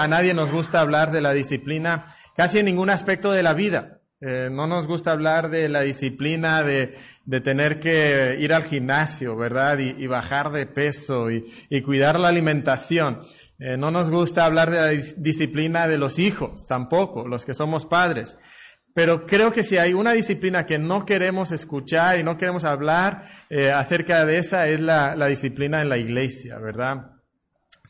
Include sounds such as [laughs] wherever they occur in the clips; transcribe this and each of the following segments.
A nadie nos gusta hablar de la disciplina casi en ningún aspecto de la vida. Eh, no nos gusta hablar de la disciplina de, de tener que ir al gimnasio, ¿verdad? Y, bajar de peso y, cuidar la alimentación. Eh, no nos gusta hablar de la disciplina de los hijos, tampoco, los que somos padres. Pero creo que si hay una disciplina que no queremos escuchar y no queremos hablar eh, acerca de esa es la disciplina en la iglesia, ¿verdad?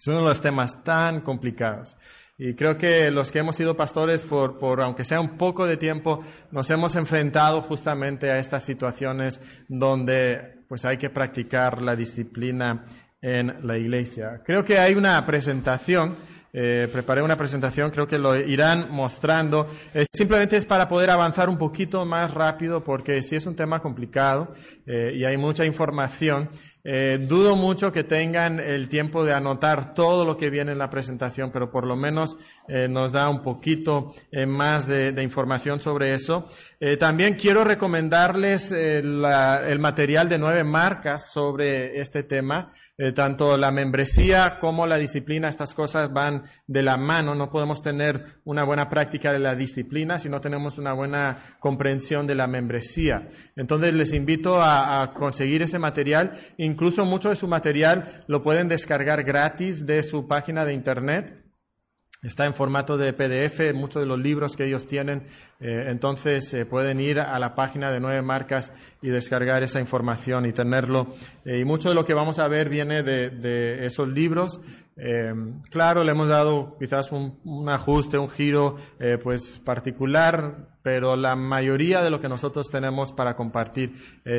Es uno de los temas tan complicados. Y creo que los que hemos sido pastores por, por, aunque sea un poco de tiempo, nos hemos enfrentado justamente a estas situaciones donde pues hay que practicar la disciplina en la iglesia. Creo que hay una presentación eh, preparé una presentación, creo que lo irán mostrando. Eh, simplemente es para poder avanzar un poquito más rápido porque si es un tema complicado eh, y hay mucha información. Eh, dudo mucho que tengan el tiempo de anotar todo lo que viene en la presentación, pero por lo menos eh, nos da un poquito eh, más de, información sobre eso. también quiero recomendarles el material de nueve marcas sobre este tema. tanto la membresía como la disciplina, estas cosas van de la mano. No podemos tener una buena práctica de la disciplina si no tenemos una buena comprensión de la membresía. Entonces les invito a conseguir ese material. Incluso mucho de su material lo pueden descargar gratis de su página de internet. Está en formato de PDF, muchos de los libros que ellos tienen. Eh, entonces eh, pueden ir a la página de Nueve Marcas y descargar esa información y tenerlo. Eh, y mucho de lo que vamos a ver viene de, de esos libros. Eh, claro, le hemos dado quizás un, un ajuste, un giro pues particular, pero la mayoría de lo que nosotros tenemos para compartir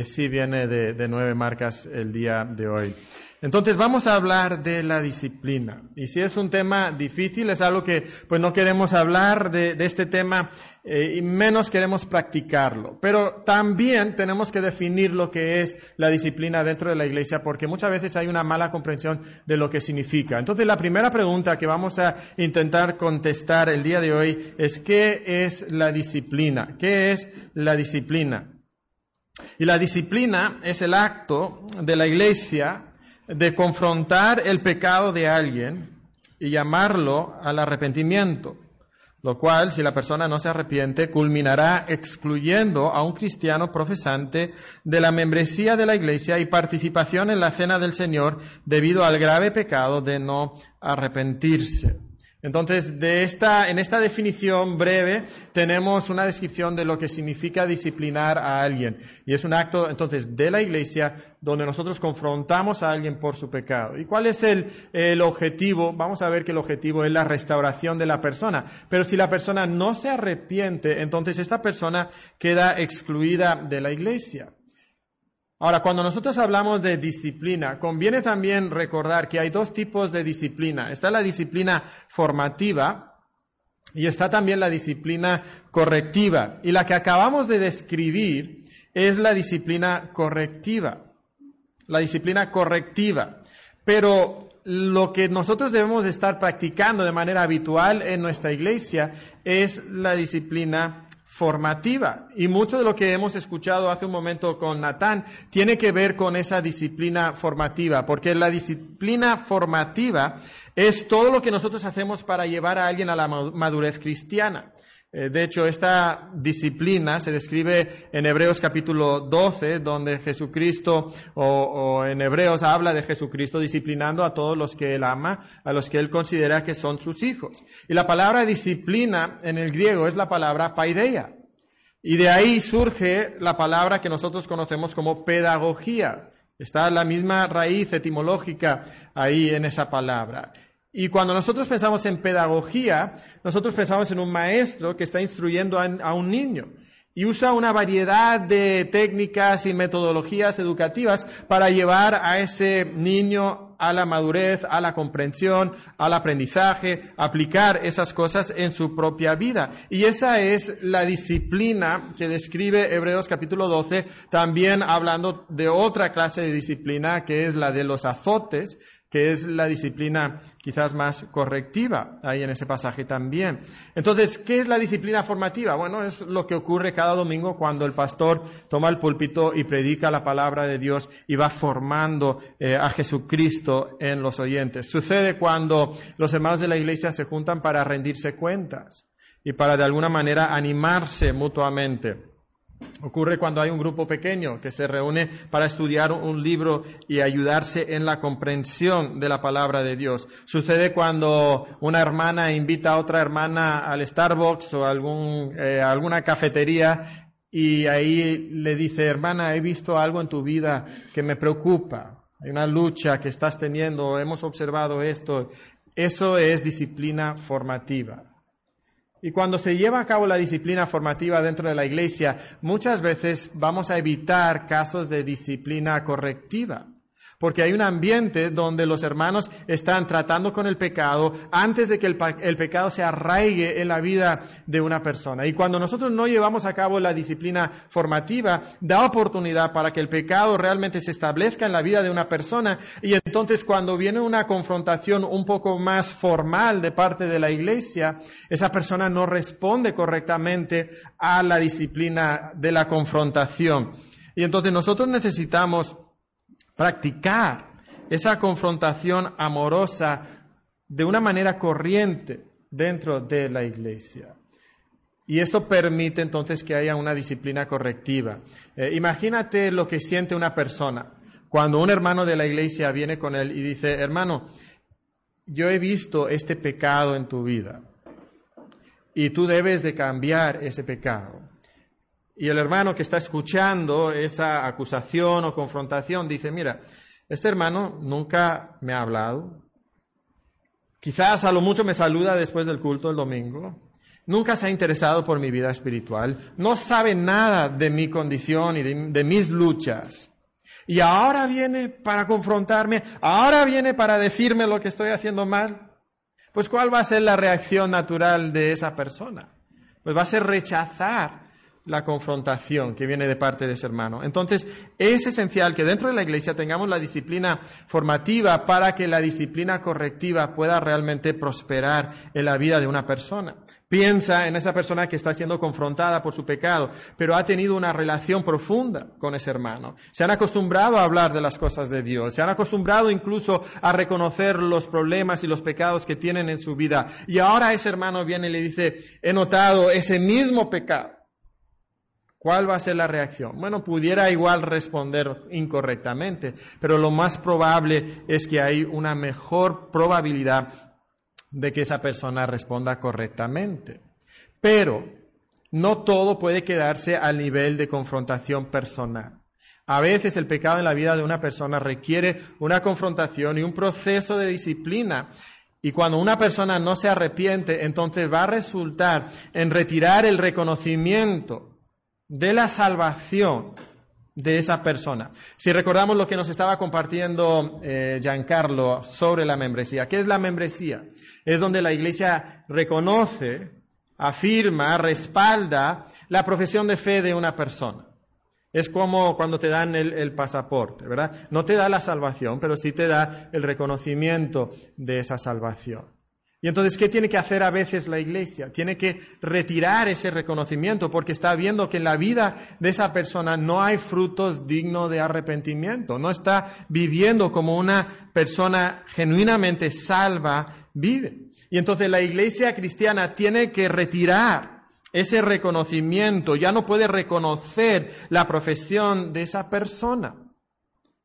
sí viene de, de nueve marcas el día de hoy. Entonces vamos a hablar de la disciplina. Y si es un tema difícil, es algo que pues no queremos hablar de, este tema eh, y menos queremos practicarlo. Pero también tenemos que definir lo que es la disciplina dentro de la iglesia porque muchas veces hay una mala comprensión de lo que significa. Entonces la primera pregunta que vamos a intentar contestar el día de hoy es ¿qué es la disciplina? ¿Qué es la disciplina? Y la disciplina es el acto de la iglesia de confrontar el pecado de alguien y llamarlo al arrepentimiento, lo cual, si la persona no se arrepiente, culminará excluyendo a un cristiano profesante de la membresía de la iglesia y participación en la cena del Señor debido al grave pecado de no arrepentirse. Entonces, esta, en esta definición breve tenemos una descripción de lo que significa disciplinar a alguien. Y es un acto, entonces, de la iglesia donde nosotros confrontamos a alguien por su pecado. ¿Y cuál es el objetivo? Vamos a ver que el objetivo es la restauración de la persona. Pero si la persona no se arrepiente, entonces esta persona queda excluida de la iglesia. Ahora, cuando nosotros hablamos de disciplina, conviene también recordar que hay dos tipos de disciplina. Está la disciplina formativa y está también la disciplina correctiva. Y la que acabamos de describir es la disciplina correctiva. La disciplina correctiva. Pero lo que nosotros debemos estar practicando de manera habitual en nuestra iglesia es la disciplina formativa. Y mucho de lo que hemos escuchado hace un momento con Natán tiene que ver con esa disciplina formativa, porque la disciplina formativa es todo lo que nosotros hacemos para llevar a alguien a la madurez cristiana. Eh, de hecho, esta disciplina se describe en Hebreos capítulo 12, donde Jesucristo, o, o, en Hebreos habla de Jesucristo disciplinando a todos los que Él ama, a los que Él considera que son sus hijos. Y la palabra disciplina en el griego es la palabra paideia. Y de ahí surge la palabra que nosotros conocemos como pedagogía. Está la misma raíz etimológica ahí en esa palabra. Y cuando nosotros pensamos en pedagogía, nosotros pensamos en un maestro que está instruyendo a, un niño y usa una variedad de técnicas y metodologías educativas para llevar a ese niño a la madurez, a la comprensión, al aprendizaje, aplicar esas cosas en su propia vida. Y esa es la disciplina que describe Hebreos capítulo 12, también hablando de otra clase de disciplina que es la de los azotes, que es la disciplina quizás más correctiva ahí en ese pasaje también. Entonces, ¿qué es la disciplina formativa? Bueno, es lo que ocurre cada domingo cuando el pastor toma el púlpito y predica la palabra de Dios y va formando eh, a Jesucristo en los oyentes. Sucede cuando los hermanos de la iglesia se juntan para rendirse cuentas y para de alguna manera animarse mutuamente. Ocurre cuando hay un grupo pequeño que se reúne para estudiar un libro y ayudarse en la comprensión de la palabra de Dios. Sucede cuando una hermana invita a otra hermana al Starbucks o a eh, alguna cafetería y ahí le dice, hermana, he visto algo en tu vida que me preocupa. Hay una lucha que estás teniendo, hemos observado esto. Eso es disciplina formativa. Y cuando se lleva a cabo la disciplina formativa dentro de la iglesia, muchas veces vamos a evitar casos de disciplina correctiva porque hay un ambiente donde los hermanos están tratando con el pecado antes de que el, pecado se arraigue en la vida de una persona. Y cuando nosotros no llevamos a cabo la disciplina formativa, da oportunidad para que el pecado realmente se establezca en la vida de una persona y entonces cuando viene una confrontación un poco más formal de parte de la iglesia, esa persona no responde correctamente a la disciplina de la confrontación. Y entonces nosotros necesitamos practicar esa confrontación amorosa de una manera corriente dentro de la iglesia. Y esto permite entonces que haya una disciplina correctiva. Eh, imagínate lo que siente una persona cuando un hermano de la iglesia viene con él y dice, hermano, yo he visto este pecado en tu vida y tú debes de cambiar ese pecado. Y el hermano que está escuchando esa acusación o confrontación dice, mira, este hermano nunca me ha hablado. Quizás a lo mucho me saluda después del culto el domingo. Nunca se ha interesado por mi vida espiritual. No sabe nada de mi condición y de, mis luchas. Y ahora viene para confrontarme, ahora viene para decirme lo que estoy haciendo mal. Pues ¿cuál va a ser la reacción natural de esa persona? Pues va a ser rechazar la confrontación que viene de parte de ese hermano. Entonces, es esencial que dentro de la iglesia tengamos la disciplina formativa para que la disciplina correctiva pueda realmente prosperar en la vida de una persona. Piensa en esa persona que está siendo confrontada por su pecado, pero ha tenido una relación profunda con ese hermano. Se han acostumbrado a hablar de las cosas de Dios, se han acostumbrado incluso a reconocer los problemas y los pecados que tienen en su vida. Y ahora ese hermano viene y le dice, he notado ese mismo pecado ¿Cuál va a ser la reacción? Bueno, pudiera igual responder incorrectamente, pero lo más probable es que hay una mejor probabilidad de que esa persona responda correctamente. Pero no todo puede quedarse al nivel de confrontación personal. A veces el pecado en la vida de una persona requiere una confrontación y un proceso de disciplina y cuando una persona no se arrepiente, entonces va a resultar en retirar el reconocimiento de la salvación de esa persona. Si recordamos lo que nos estaba compartiendo eh, Giancarlo sobre la membresía, ¿qué es la membresía? Es donde la iglesia reconoce, afirma, respalda la profesión de fe de una persona. Es como cuando te dan el, el, pasaporte, ¿verdad? No te da la salvación, pero sí te da el reconocimiento de esa salvación. Y entonces, ¿qué tiene que hacer a veces la iglesia? Tiene que retirar ese reconocimiento porque está viendo que en la vida de esa persona no hay frutos dignos de arrepentimiento. No está viviendo como una persona genuinamente salva vive. Y entonces la iglesia cristiana tiene que retirar ese reconocimiento. Ya no puede reconocer la profesión de esa persona.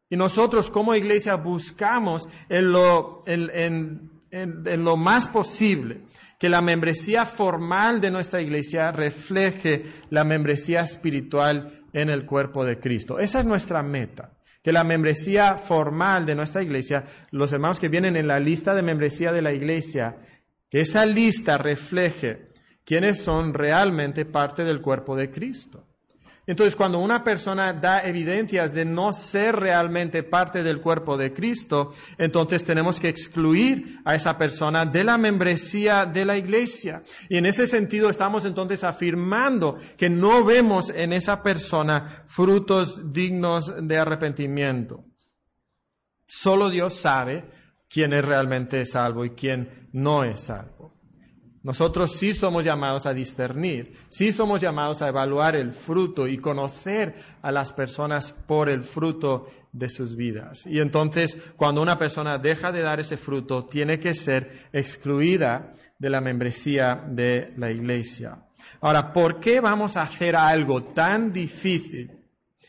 Y nosotros como iglesia buscamos en, lo, en en, lo más posible que la membresía formal de nuestra iglesia refleje la membresía espiritual en el cuerpo de Cristo. Esa es nuestra meta. Que la membresía formal de nuestra iglesia, los hermanos que vienen en la lista de membresía de la iglesia, que esa lista refleje quiénes son realmente parte del cuerpo de Cristo. Entonces, cuando una persona da evidencias de no ser realmente parte del cuerpo de Cristo, entonces tenemos que excluir a esa persona de la membresía de la iglesia. Y en ese sentido estamos entonces afirmando que no vemos en esa persona frutos dignos de arrepentimiento. Solo Dios sabe quién es realmente salvo y quién no es salvo. Nosotros sí somos llamados a discernir, sí somos llamados a evaluar el fruto y conocer a las personas por el fruto de sus vidas. Y entonces, cuando una persona deja de dar ese fruto, tiene que ser excluida de la membresía de la iglesia. Ahora, ¿por qué vamos a hacer algo tan difícil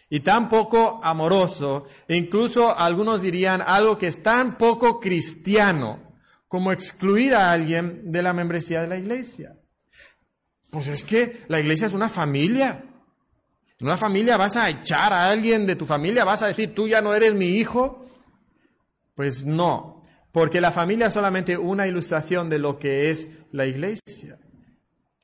y tan poco amoroso, e incluso algunos dirían algo que es tan poco cristiano? Como excluir a alguien de la membresía de la iglesia. Pues es que la iglesia es una familia. En una familia vas a echar a alguien de tu familia, vas a decir, tú ya no eres mi hijo. Pues no, porque la familia es solamente una ilustración de lo que es la iglesia.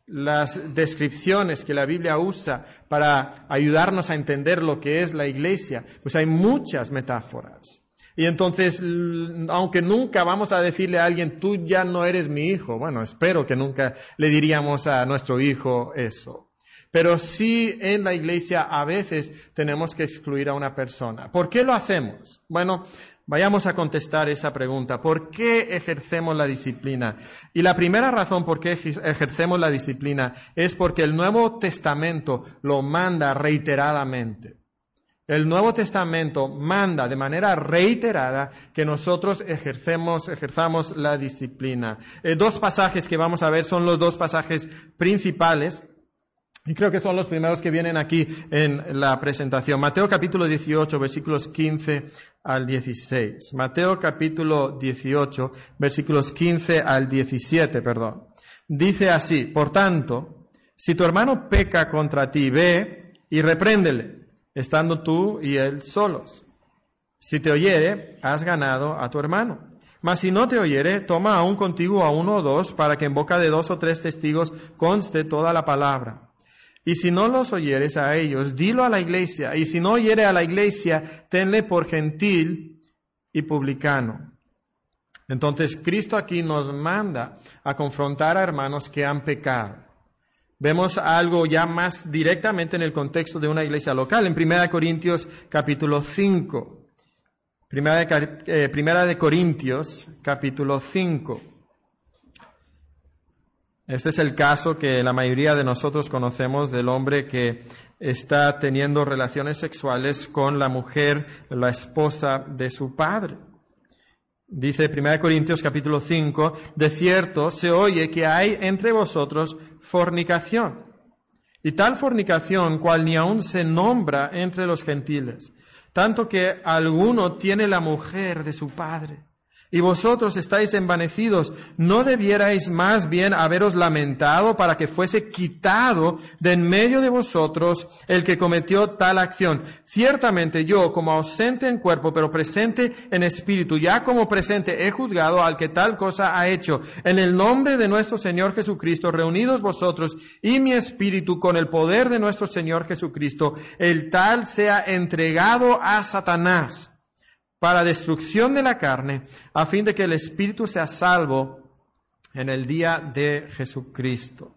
Las descripciones que la Biblia usa para ayudarnos a entender lo que es la iglesia, pues hay muchas metáforas. Y entonces, aunque nunca vamos a decirle a alguien, tú ya no eres mi hijo, bueno, espero que nunca le diríamos a nuestro hijo eso. Pero sí en la iglesia a veces tenemos que excluir a una persona. ¿Por qué lo hacemos? Bueno, vayamos a contestar esa pregunta. ¿Por qué ejercemos la disciplina? Y la primera razón por qué ejercemos la disciplina es porque el Nuevo Testamento lo manda reiteradamente. El Nuevo Testamento manda de manera reiterada que nosotros ejercemos, ejerzamos la disciplina. Eh, dos pasajes que vamos a ver son los dos pasajes principales y creo que son los primeros que vienen aquí en la presentación. Mateo capítulo 18, versículos 15 al 16. Mateo capítulo 18, versículos 15 al 17, perdón. Dice así, por tanto, si tu hermano peca contra ti, ve y repréndele estando tú y él solos. Si te oyere, has ganado a tu hermano. Mas si no te oyere, toma aún contigo a uno o dos, para que en boca de dos o tres testigos conste toda la palabra. Y si no los oyeres a ellos, dilo a la iglesia. Y si no oyere a la iglesia, tenle por gentil y publicano. Entonces Cristo aquí nos manda a confrontar a hermanos que han pecado. Vemos algo ya más directamente en el contexto de una iglesia local, en 1 Corintios capítulo 5. Primera de, eh, Corintios capítulo 5. Este es el caso que la mayoría de nosotros conocemos del hombre que está teniendo relaciones sexuales con la mujer, la esposa de su padre. Dice 1 Corintios capítulo 5, de cierto se oye que hay entre vosotros fornicación. Y tal fornicación cual ni aun se nombra entre los gentiles, tanto que alguno tiene la mujer de su padre y vosotros estáis envanecidos, ¿no debierais más bien haberos lamentado para que fuese quitado de en medio de vosotros el que cometió tal acción? Ciertamente yo, como ausente en cuerpo, pero presente en espíritu, ya como presente he juzgado al que tal cosa ha hecho. En el nombre de nuestro Señor Jesucristo, reunidos vosotros y mi espíritu con el poder de nuestro Señor Jesucristo, el tal sea entregado a Satanás para destrucción de la carne, a fin de que el espíritu sea salvo en el día de Jesucristo.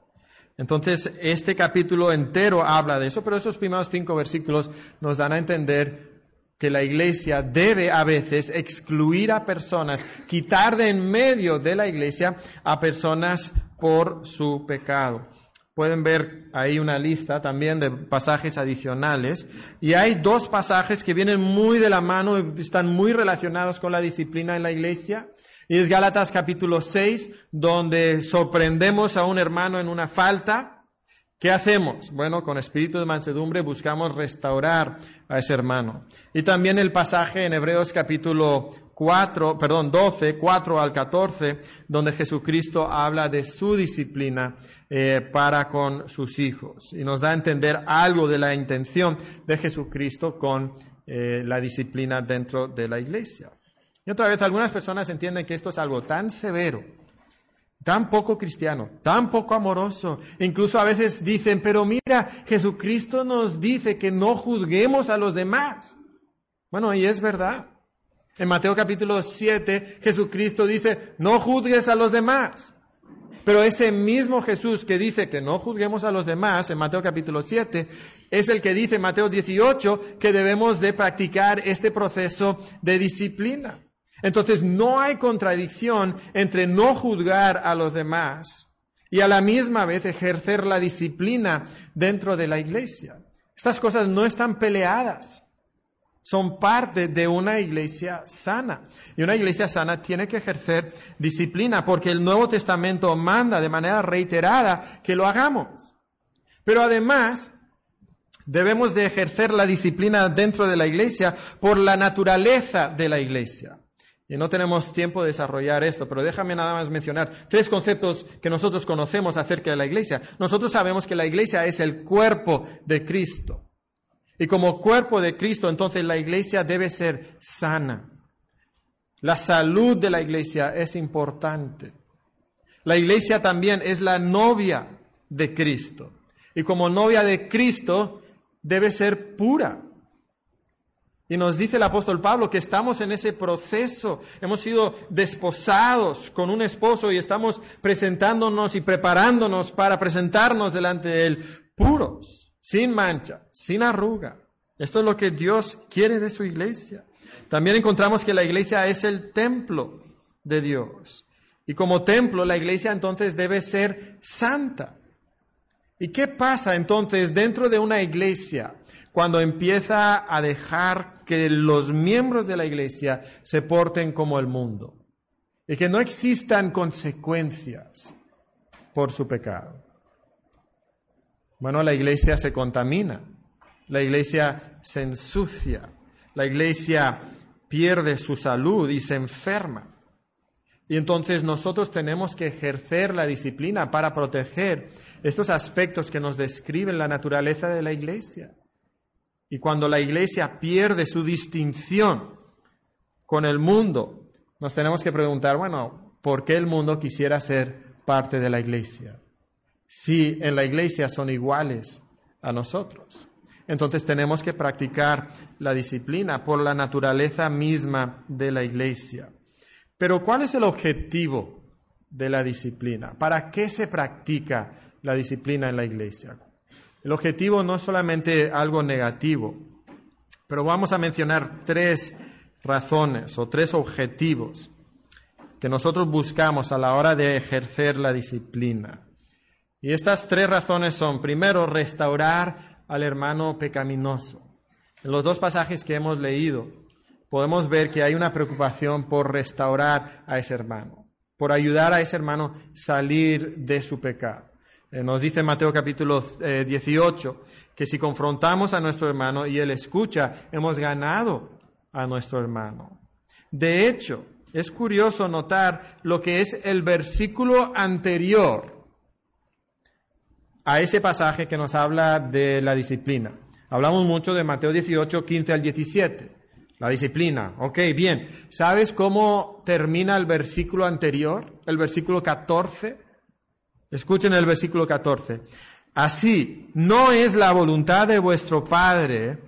Entonces, este capítulo entero habla de eso, pero esos primeros cinco versículos nos dan a entender que la iglesia debe a veces excluir a personas, quitar de en medio de la iglesia a personas por su pecado. Pueden ver ahí una lista también de pasajes adicionales. Y hay dos pasajes que vienen muy de la mano y están muy relacionados con la disciplina en la iglesia. Y es Gálatas capítulo 6, donde sorprendemos a un hermano en una falta. ¿Qué hacemos? Bueno, con espíritu de mansedumbre buscamos restaurar a ese hermano. Y también el pasaje en Hebreos capítulo 4, perdón, 12, 4 al 14, donde Jesucristo habla de su disciplina eh, para con sus hijos y nos da a entender algo de la intención de Jesucristo con eh, la disciplina dentro de la iglesia. Y otra vez, algunas personas entienden que esto es algo tan severo, tan poco cristiano, tan poco amoroso. Incluso a veces dicen, pero mira, Jesucristo nos dice que no juzguemos a los demás. Bueno, y es verdad. En Mateo capítulo 7, Jesucristo dice, no juzgues a los demás. Pero ese mismo Jesús que dice que no juzguemos a los demás, en Mateo capítulo 7, es el que dice en Mateo 18 que debemos de practicar este proceso de disciplina. Entonces no hay contradicción entre no juzgar a los demás y a la misma vez ejercer la disciplina dentro de la iglesia. Estas cosas no están peleadas, son parte de una iglesia sana. Y una iglesia sana tiene que ejercer disciplina porque el Nuevo Testamento manda de manera reiterada que lo hagamos. Pero además, debemos de ejercer la disciplina dentro de la iglesia por la naturaleza de la iglesia. Y no tenemos tiempo de desarrollar esto, pero déjame nada más mencionar tres conceptos que nosotros conocemos acerca de la iglesia. Nosotros sabemos que la iglesia es el cuerpo de Cristo. Y como cuerpo de Cristo, entonces la iglesia debe ser sana. La salud de la iglesia es importante. La iglesia también es la novia de Cristo. Y como novia de Cristo, debe ser pura. Y nos dice el apóstol Pablo que estamos en ese proceso. Hemos sido desposados con un esposo y estamos presentándonos y preparándonos para presentarnos delante de él puros, sin mancha, sin arruga. Esto es lo que Dios quiere de su iglesia. También encontramos que la iglesia es el templo de Dios. Y como templo, la iglesia entonces debe ser santa. ¿Y qué pasa entonces dentro de una iglesia cuando empieza a dejar que los miembros de la iglesia se porten como el mundo y que no existan consecuencias por su pecado. Bueno, la iglesia se contamina, la iglesia se ensucia, la iglesia pierde su salud y se enferma. Y entonces nosotros tenemos que ejercer la disciplina para proteger estos aspectos que nos describen la naturaleza de la iglesia. Y cuando la iglesia pierde su distinción con el mundo, nos tenemos que preguntar, bueno, ¿por qué el mundo quisiera ser parte de la iglesia? Si en la iglesia son iguales a nosotros. Entonces tenemos que practicar la disciplina por la naturaleza misma de la iglesia. Pero ¿cuál es el objetivo de la disciplina? ¿Para qué se practica la disciplina en la iglesia? El objetivo no es solamente algo negativo, pero vamos a mencionar tres razones o tres objetivos que nosotros buscamos a la hora de ejercer la disciplina. Y estas tres razones son, primero, restaurar al hermano pecaminoso. En los dos pasajes que hemos leído, podemos ver que hay una preocupación por restaurar a ese hermano, por ayudar a ese hermano salir de su pecado. Eh, nos dice Mateo capítulo 18 eh, que si confrontamos a nuestro hermano y él escucha, hemos ganado a nuestro hermano. De hecho, es curioso notar lo que es el versículo anterior a ese pasaje que nos habla de la disciplina. Hablamos mucho de Mateo 18, 15 al 17. La disciplina. Ok, bien. ¿Sabes cómo termina el versículo anterior? El versículo 14. Escuchen el versículo 14. Así, no es la voluntad de vuestro Padre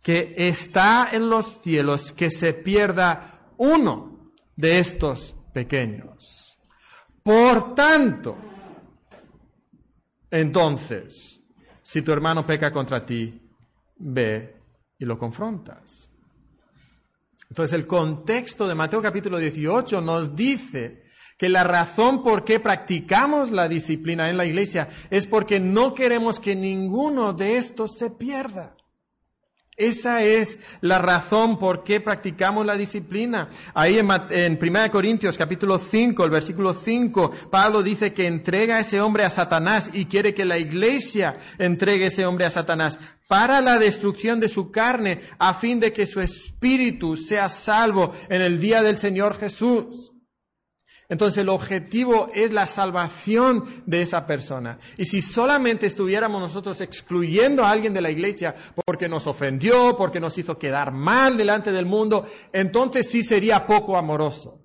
que está en los cielos que se pierda uno de estos pequeños. Por tanto, entonces, si tu hermano peca contra ti, ve y lo confrontas. Entonces el contexto de Mateo capítulo 18 nos dice que la razón por qué practicamos la disciplina en la iglesia es porque no queremos que ninguno de estos se pierda. Esa es la razón por qué practicamos la disciplina. Ahí en, en 1 Corintios capítulo 5, el versículo 5, Pablo dice que entrega a ese hombre a Satanás y quiere que la iglesia entregue a ese hombre a Satanás para la destrucción de su carne, a fin de que su espíritu sea salvo en el día del Señor Jesús. Entonces el objetivo es la salvación de esa persona. Y si solamente estuviéramos nosotros excluyendo a alguien de la iglesia porque nos ofendió, porque nos hizo quedar mal delante del mundo, entonces sí sería poco amoroso.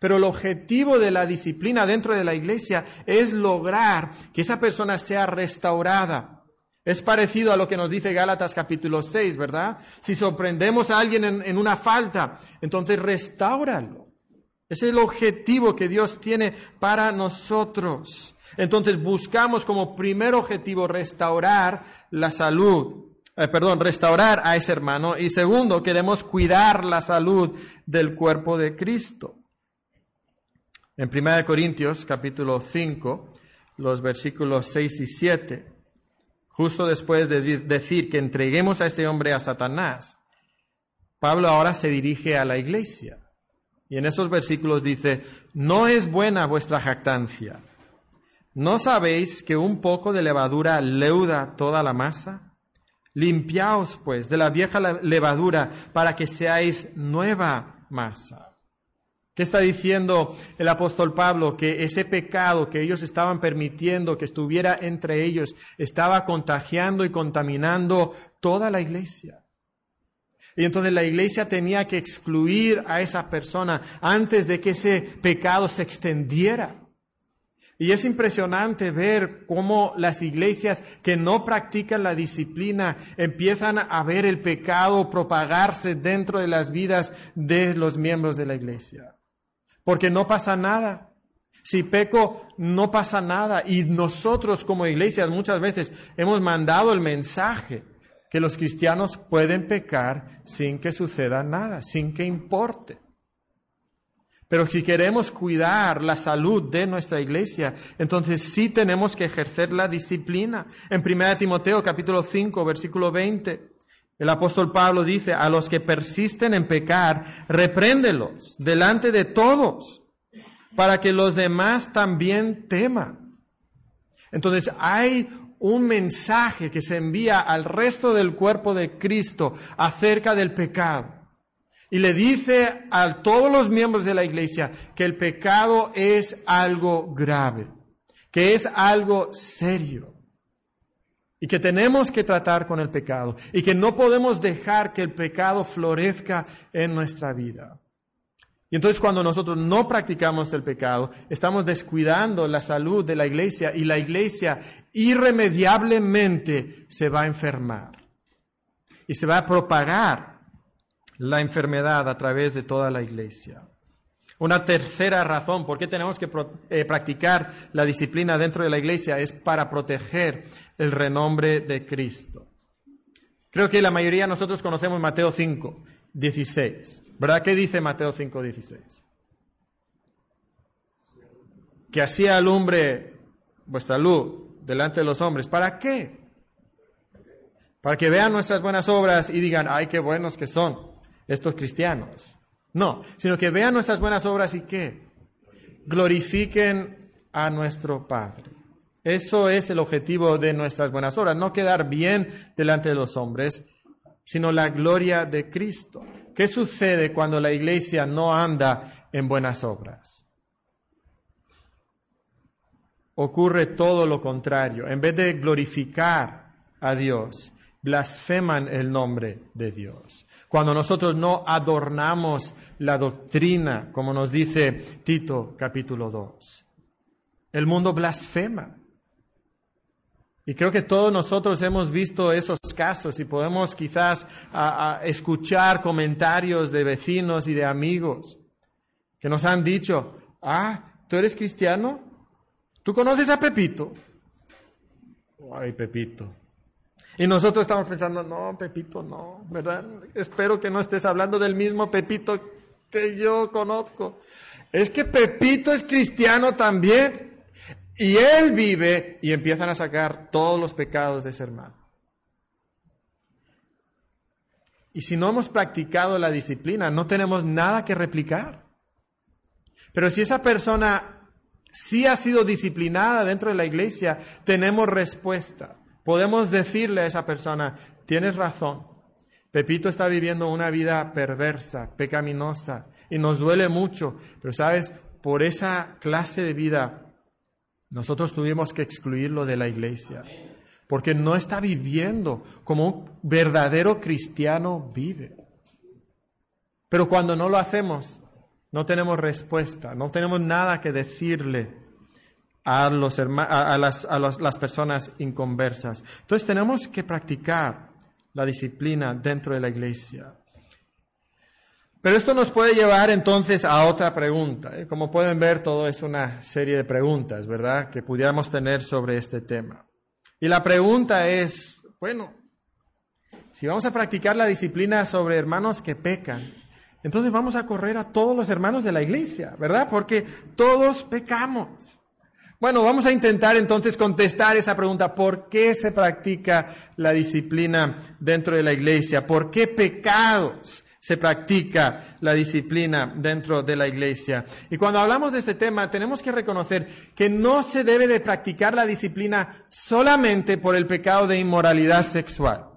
Pero el objetivo de la disciplina dentro de la iglesia es lograr que esa persona sea restaurada. Es parecido a lo que nos dice Gálatas capítulo 6, ¿verdad? Si sorprendemos a alguien en, una falta, entonces restáuralo. Es el objetivo que Dios tiene para nosotros. Entonces buscamos como primer objetivo restaurar la salud eh, perdón, restaurar a ese hermano. Y segundo, queremos cuidar la salud del cuerpo de Cristo. En 1 Corintios capítulo 5, los versículos 6 y 7, justo después de decir que entreguemos a ese hombre a Satanás, Pablo ahora se dirige a la iglesia. Y en esos versículos dice, no es buena vuestra jactancia. ¿No sabéis que un poco de levadura leuda toda la masa? Limpiaos, pues, de la vieja levadura para que seáis nueva masa. ¿Qué está diciendo el apóstol Pablo? Que ese pecado que ellos estaban permitiendo que estuviera entre ellos estaba contagiando y contaminando toda la iglesia. Y entonces la iglesia tenía que excluir a esa persona antes de que ese pecado se extendiera. Y es impresionante ver cómo las iglesias que no practican la disciplina empiezan a ver el pecado propagarse dentro de las vidas de los miembros de la iglesia. Porque no pasa nada. Si peco, no pasa nada. Y nosotros como iglesias muchas veces hemos mandado el mensaje que los cristianos pueden pecar sin que suceda nada, sin que importe. Pero si queremos cuidar la salud de nuestra iglesia, entonces sí tenemos que ejercer la disciplina. En 1 Timoteo capítulo 5, versículo 20, el apóstol Pablo dice, a los que persisten en pecar, repréndelos delante de todos, para que los demás también teman. Entonces hay un mensaje que se envía al resto del cuerpo de Cristo acerca del pecado. Y le dice a todos los miembros de la iglesia que el pecado es algo grave, que es algo serio y que tenemos que tratar con el pecado y que no podemos dejar que el pecado florezca en nuestra vida. Y entonces cuando nosotros no practicamos el pecado, estamos descuidando la salud de la iglesia y la iglesia irremediablemente se va a enfermar y se va a propagar la enfermedad a través de toda la iglesia. Una tercera razón por qué tenemos que eh, practicar la disciplina dentro de la iglesia es para proteger el renombre de Cristo. Creo que la mayoría de nosotros conocemos Mateo 5, 16. ¿Verdad? ¿Qué dice Mateo 5, 16? Que así alumbre vuestra luz delante de los hombres. ¿Para qué? Para que vean nuestras buenas obras y digan, ay, qué buenos que son estos cristianos. No, sino que vean nuestras buenas obras y qué? Glorifiquen a nuestro Padre. Eso es el objetivo de nuestras buenas obras, no quedar bien delante de los hombres, sino la gloria de Cristo. ¿Qué sucede cuando la iglesia no anda en buenas obras? Ocurre todo lo contrario. En vez de glorificar a Dios, blasfeman el nombre de Dios. Cuando nosotros no adornamos la doctrina, como nos dice Tito capítulo 2, el mundo blasfema. Y creo que todos nosotros hemos visto esos casos y podemos quizás escuchar comentarios de vecinos y de amigos que nos han dicho, ah, ¿tú eres cristiano? ¿Tú conoces a Pepito? Ay, Pepito. Y nosotros estamos pensando, no, Pepito, no, ¿verdad? Espero que no estés hablando del mismo Pepito que yo conozco. Es que Pepito es cristiano también. Y él vive y empiezan a sacar todos los pecados de ese hermano. Y si no hemos practicado la disciplina, no tenemos nada que replicar. Pero si esa persona sí ha sido disciplinada dentro de la iglesia, tenemos respuesta. Podemos decirle a esa persona, tienes razón, Pepito está viviendo una vida perversa, pecaminosa, y nos duele mucho, pero sabes, por esa clase de vida nosotros tuvimos que excluirlo de la iglesia, porque no está viviendo como un verdadero cristiano vive. Pero cuando no lo hacemos, no tenemos respuesta, no tenemos nada que decirle a, los a, las, a las personas inconversas. Entonces tenemos que practicar la disciplina dentro de la iglesia. Pero esto nos puede llevar entonces a otra pregunta. ¿eh? Como pueden ver, todo es una serie de preguntas, ¿verdad?, que pudiéramos tener sobre este tema. Y la pregunta es, bueno, si vamos a practicar la disciplina sobre hermanos que pecan, entonces vamos a correr a todos los hermanos de la iglesia, ¿verdad? Porque todos pecamos. Bueno, vamos a intentar entonces contestar esa pregunta. ¿Por qué se practica la disciplina dentro de la iglesia? ¿Por qué pecados se practica la disciplina dentro de la iglesia? Y cuando hablamos de este tema, tenemos que reconocer que no se debe de practicar la disciplina solamente por el pecado de inmoralidad sexual.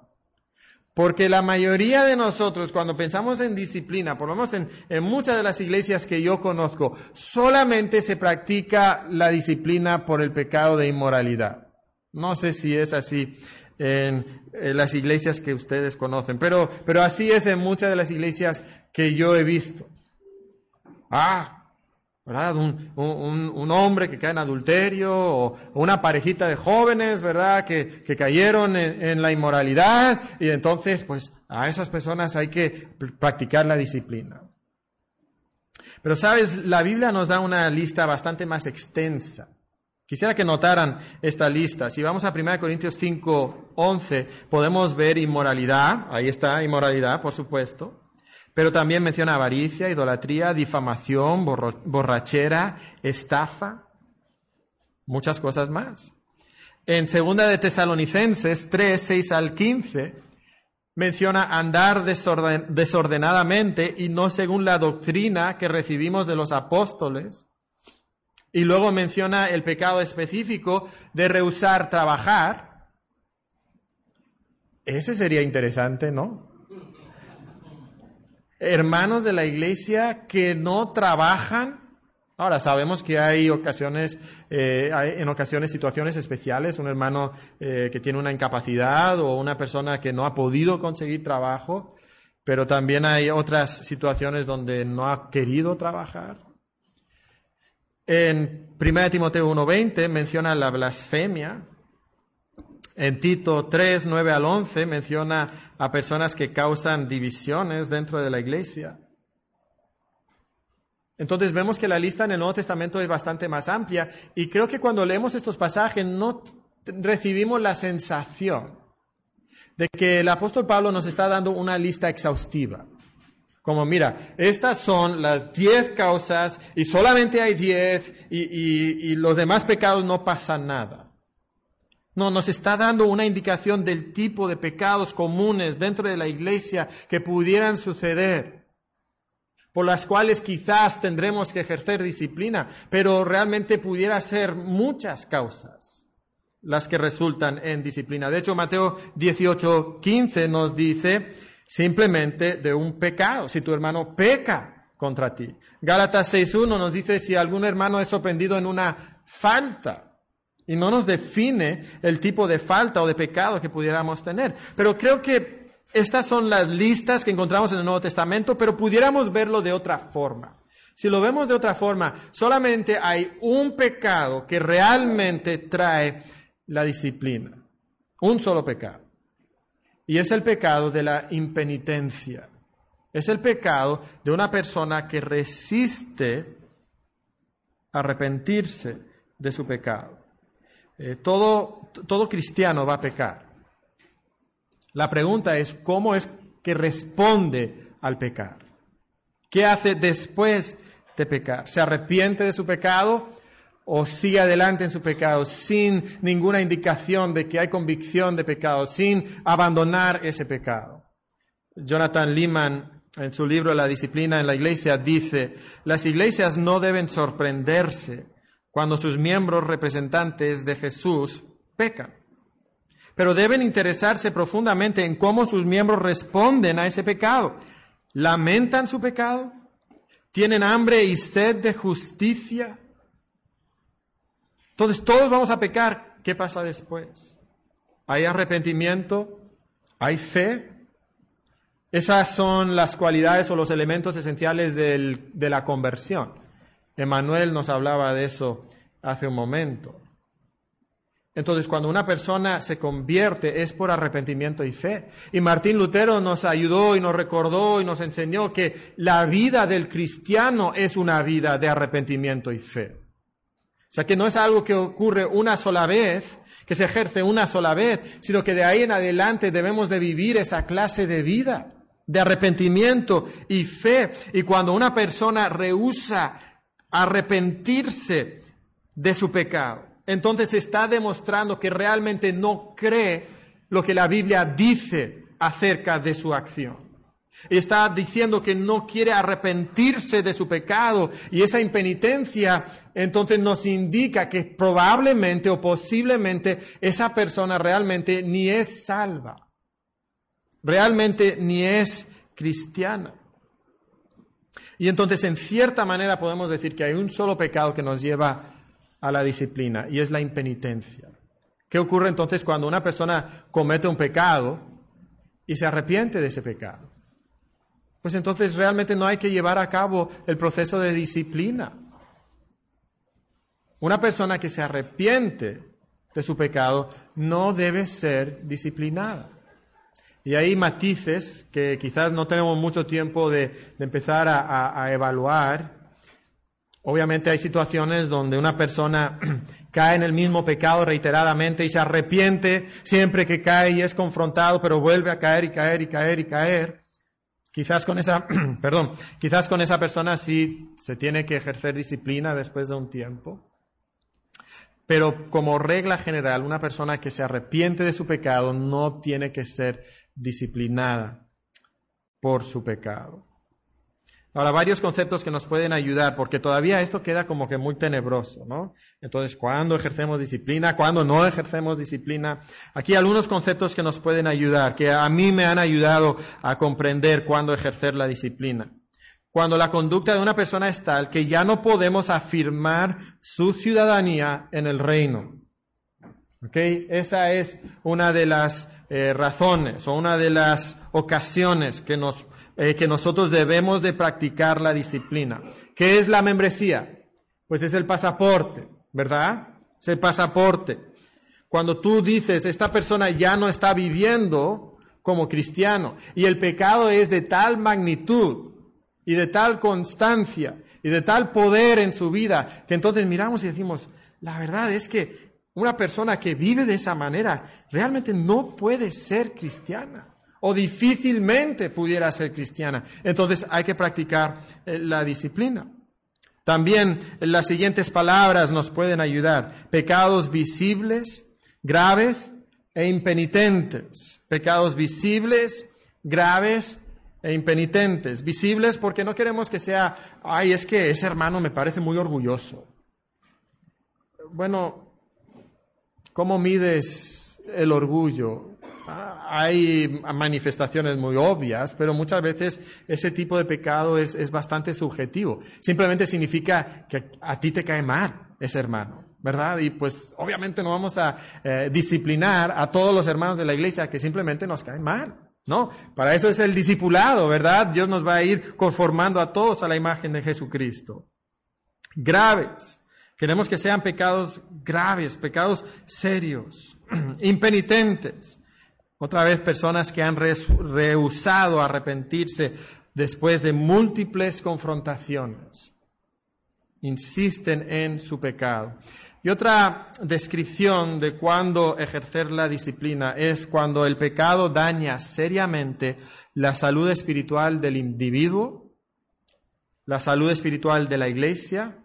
Porque la mayoría de nosotros, cuando pensamos en disciplina, por lo menos en, muchas de las iglesias que yo conozco, solamente se practica la disciplina por el pecado de inmoralidad. No sé si es así en, las iglesias que ustedes conocen, pero, pero así es en muchas de las iglesias que yo he visto. Ah, ¿verdad? Un, un, un, hombre que cae en adulterio o una parejita de jóvenes, ¿verdad? Que, que cayeron en, en, la inmoralidad y entonces, pues, a esas personas hay que practicar la disciplina. Pero, ¿sabes? La Biblia nos da una lista bastante más extensa. Quisiera que notaran esta lista. Si vamos a 1 Corintios 5, 11, podemos ver inmoralidad. Ahí está, inmoralidad, por supuesto. Pero también menciona avaricia, idolatría, difamación, borrachera, estafa, muchas cosas más. En segunda de Tesalonicenses 3, 6 al 15, menciona andar desordenadamente y no según la doctrina que recibimos de los apóstoles. Y luego menciona el pecado específico de rehusar trabajar. Ese sería interesante, ¿no? hermanos de la iglesia que no trabajan. Ahora sabemos que hay ocasiones, eh, en ocasiones situaciones especiales, un hermano eh, que tiene una incapacidad o una persona que no ha podido conseguir trabajo, pero también hay otras situaciones donde no ha querido trabajar. En 1 Timoteo 1.20 menciona la blasfemia, en Tito 3, 9 al 11 menciona a personas que causan divisiones dentro de la iglesia. Entonces vemos que la lista en el Nuevo Testamento es bastante más amplia y creo que cuando leemos estos pasajes no recibimos la sensación de que el apóstol Pablo nos está dando una lista exhaustiva. Como mira, estas son las diez causas y solamente hay diez y, los demás pecados no pasan nada. No, nos está dando una indicación del tipo de pecados comunes dentro de la iglesia que pudieran suceder, por las cuales quizás tendremos que ejercer disciplina, pero realmente pudiera ser muchas causas las que resultan en disciplina. De hecho, Mateo 18, 15 nos dice simplemente de un pecado, si tu hermano peca contra ti. Gálatas 6.1 nos dice si algún hermano es sorprendido en una falta y no nos define el tipo de falta o de pecado que pudiéramos tener. Pero creo que estas son las listas que encontramos en el Nuevo Testamento, pero pudiéramos verlo de otra forma. Si lo vemos de otra forma, solamente hay un pecado que realmente trae la disciplina. Un solo pecado. Y es el pecado de la impenitencia. Es el pecado de una persona que resiste arrepentirse de su pecado. Eh, todo, todo cristiano va a pecar. La pregunta es, ¿cómo es que responde al pecar? ¿Qué hace después de pecar? ¿Se arrepiente de su pecado o sigue adelante en su pecado sin ninguna indicación de que hay convicción de pecado, sin abandonar ese pecado? Jonathan Lehman, en su libro La disciplina en la iglesia, dice, las iglesias no deben sorprenderse cuando sus miembros representantes de Jesús pecan. Pero deben interesarse profundamente en cómo sus miembros responden a ese pecado. ¿Lamentan su pecado? ¿Tienen hambre y sed de justicia? Entonces todos vamos a pecar. ¿Qué pasa después? ¿Hay arrepentimiento? ¿Hay fe? Esas son las cualidades o los elementos esenciales de la conversión. Emanuel nos hablaba de eso hace un momento. Entonces, cuando una persona se convierte es por arrepentimiento y fe. Y Martín Lutero nos ayudó y nos recordó y nos enseñó que la vida del cristiano es una vida de arrepentimiento y fe. O sea que no es algo que ocurre una sola vez, que se ejerce una sola vez, sino que de ahí en adelante debemos de vivir esa clase de vida, de arrepentimiento y fe. Y cuando una persona rehúsa arrepentirse de su pecado, entonces está demostrando que realmente no cree lo que la Biblia dice acerca de su acción. Y está diciendo que no quiere arrepentirse de su pecado. Y esa impenitencia entonces nos indica que probablemente o posiblemente esa persona realmente ni es salva. Realmente ni es cristiana. Y entonces en cierta manera podemos decir que hay un solo pecado que nos lleva a la disciplina y es la impenitencia. ¿Qué ocurre entonces cuando una persona comete un pecado y se arrepiente de ese pecado? Pues entonces realmente no hay que llevar a cabo el proceso de disciplina. Una persona que se arrepiente de su pecado no debe ser disciplinada. Y hay matices que quizás no tenemos mucho tiempo de, empezar a, a evaluar. Obviamente hay situaciones donde una persona [clears throat] cae en el mismo pecado reiteradamente y se arrepiente siempre que cae y es confrontado, pero vuelve a caer y caer y caer y caer. Quizás con esa, [clears throat] perdón, quizás con esa persona sí se tiene que ejercer disciplina después de un tiempo. Pero como regla general, una persona que se arrepiente de su pecado no tiene que ser disciplinada por su pecado. Ahora, varios conceptos que nos pueden ayudar, porque todavía esto queda como que muy tenebroso, ¿no? Entonces, ¿cuándo ejercemos disciplina? ¿Cuándo no ejercemos disciplina? Aquí algunos conceptos que nos pueden ayudar, que a mí me han ayudado a comprender cuándo ejercer la disciplina. Cuando la conducta de una persona es tal que ya no podemos afirmar su ciudadanía en el reino. ¿Ok? Esa es una de las eh, razones o una de las ocasiones que nos eh, que nosotros debemos de practicar la disciplina. ¿Qué es la membresía? Pues es el pasaporte, ¿verdad? Es el pasaporte. Cuando tú dices, esta persona ya no está viviendo como cristiano y el pecado es de tal magnitud y de tal constancia y de tal poder en su vida, que entonces miramos y decimos, la verdad es que una persona que vive de esa manera realmente no puede ser cristiana o difícilmente pudiera ser cristiana. Entonces hay que practicar eh, la disciplina. También las siguientes palabras nos pueden ayudar. Pecados visibles, graves e impenitentes. Pecados visibles, graves e impenitentes. Visibles porque no queremos que sea, ay, es que ese hermano me parece muy orgulloso. Bueno, ¿cómo mides el orgullo? Hay manifestaciones muy obvias, pero muchas veces ese tipo de pecado es, bastante subjetivo. Simplemente significa que a ti te cae mal ese hermano, ¿verdad? Y pues obviamente no vamos a eh, disciplinar a todos los hermanos de la iglesia que simplemente nos caen mal. No, para eso es el discipulado, ¿verdad? Dios nos va a ir conformando a todos a la imagen de Jesucristo. Graves. Queremos que sean pecados graves, pecados serios, [clears throat] impenitentes. Otra vez personas que han rehusado arrepentirse después de múltiples confrontaciones. Insisten en su pecado. Y otra descripción de cuando ejercer la disciplina es cuando el pecado daña seriamente la salud espiritual del individuo, la salud espiritual de la iglesia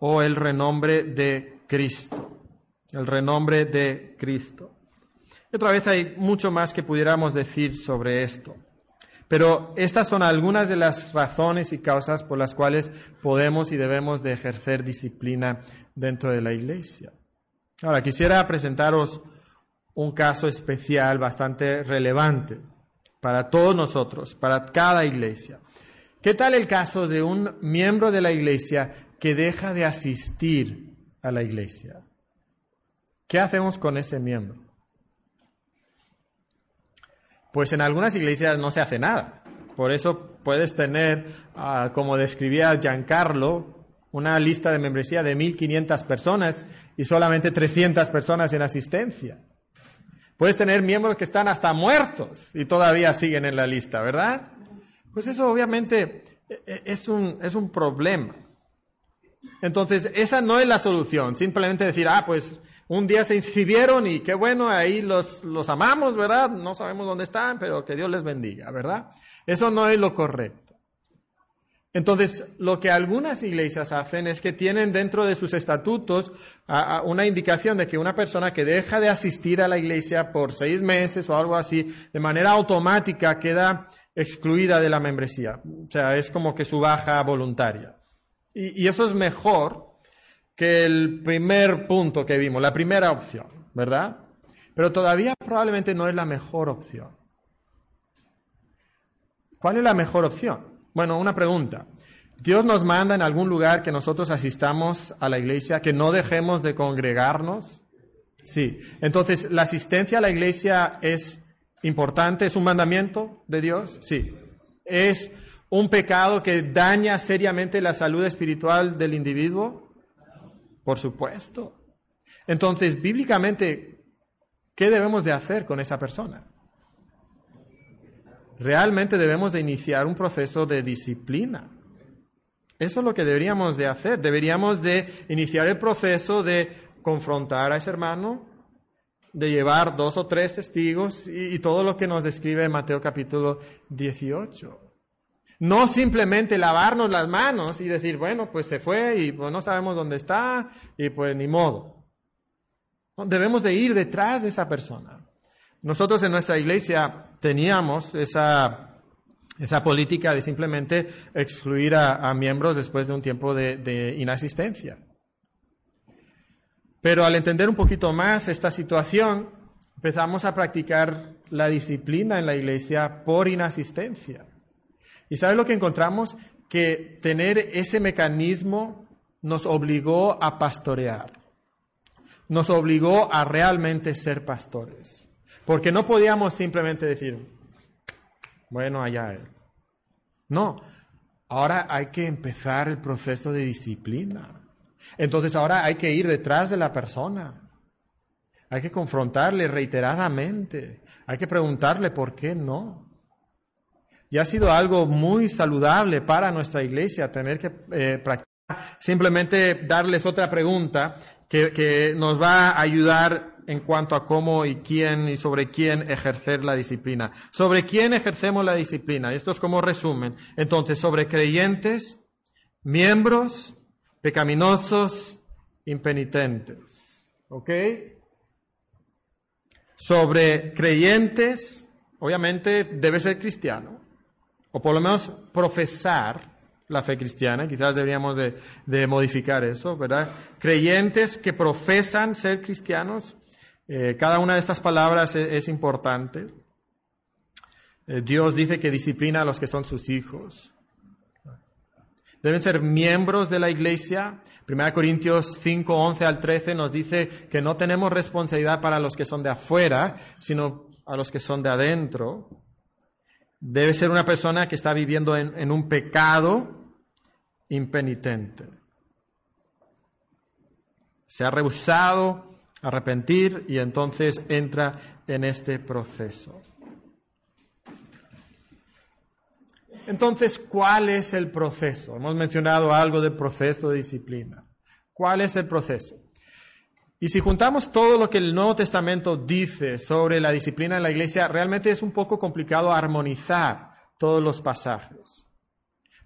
o el renombre de Cristo. El renombre de Cristo otra vez hay mucho más que pudiéramos decir sobre esto. Pero estas son algunas de las razones y causas por las cuales podemos y debemos de ejercer disciplina dentro de la iglesia. Ahora, quisiera presentaros un caso especial bastante relevante para todos nosotros, para cada iglesia. ¿Qué tal el caso de un miembro de la iglesia que deja de asistir a la iglesia? ¿Qué hacemos con ese miembro? Pues en algunas iglesias no se hace nada. Por eso puedes tener, ah, como describía Giancarlo, una lista de membresía de 1.500 personas y solamente 300 personas en asistencia. Puedes tener miembros que están hasta muertos y todavía siguen en la lista, ¿verdad? Pues eso obviamente e, e, es un, es un problema. Entonces, esa no es la solución. Simplemente decir, ah, pues un día se inscribieron y qué bueno, ahí los, los amamos, ¿verdad? No sabemos dónde están, pero que Dios les bendiga, ¿verdad? Eso no es lo correcto. Entonces, lo que algunas iglesias hacen es que tienen dentro de sus estatutos una indicación de que una persona que deja de asistir a la iglesia por seis meses o algo así, de manera automática queda excluida de la membresía. O sea, es como que su baja voluntaria. Y, eso es mejor que el primer punto que vimos, la primera opción, ¿verdad? Pero todavía probablemente no es la mejor opción. ¿Cuál es la mejor opción? Bueno, una pregunta. ¿Dios nos manda en algún lugar que nosotros asistamos a la iglesia, que no dejemos de congregarnos? Sí. Entonces, ¿la asistencia a la iglesia es importante? ¿Es un mandamiento de Dios? Sí. ¿Es un pecado que daña seriamente la salud espiritual del individuo? Por supuesto. Entonces, bíblicamente, ¿qué debemos de hacer con esa persona? realmente debemos de iniciar un proceso de disciplina. Eso es lo que deberíamos de hacer. Deberíamos de iniciar el proceso de confrontar a ese hermano, de llevar dos o tres testigos y, todo lo que nos describe Mateo capítulo 18. No simplemente lavarnos las manos y decir, bueno, pues se fue y pues no sabemos dónde está y pues ni modo. Debemos de ir detrás de esa persona. Nosotros en nuestra iglesia teníamos esa, esa política de simplemente excluir a, miembros después de un tiempo de, de inasistencia. Pero al entender un poquito más esta situación, empezamos a practicar la disciplina en la iglesia por inasistencia. ¿Y sabes lo que encontramos? Que tener ese mecanismo nos obligó a pastorear, nos obligó a realmente ser pastores. Porque no podíamos simplemente decir, bueno, allá él. No, ahora hay que empezar el proceso de disciplina. Entonces ahora hay que ir detrás de la persona. Hay que confrontarle reiteradamente. Hay que preguntarle por qué no. Y ha sido algo muy saludable para nuestra iglesia tener que eh, practicar. Simplemente darles otra pregunta que, que nos va a ayudar en cuanto a cómo y quién y sobre quién ejercer la disciplina. Sobre quién ejercemos la disciplina. Esto es como resumen. Entonces, sobre creyentes, miembros, pecaminosos, impenitentes. ¿Ok? Sobre creyentes, obviamente debe ser cristiano, o por lo menos profesar la fe cristiana, quizás deberíamos de, modificar eso, ¿verdad? Creyentes que profesan ser cristianos, eh, cada una de estas palabras e-, es, importante. Eh, Dios dice que disciplina a los que son sus hijos. Deben ser miembros de la iglesia. 1 Corintios 5, 11 al 13 nos dice que no tenemos responsabilidad para los que son de afuera, sino a los que son de adentro. Debe ser una persona que está viviendo en, un pecado impenitente. Se ha rehusado arrepentir y entonces entra en este proceso. Entonces, ¿cuál es el proceso? Hemos mencionado algo del proceso de disciplina. ¿Cuál es el proceso? Y si juntamos todo lo que el Nuevo Testamento dice sobre la disciplina en la iglesia, realmente es un poco complicado armonizar todos los pasajes.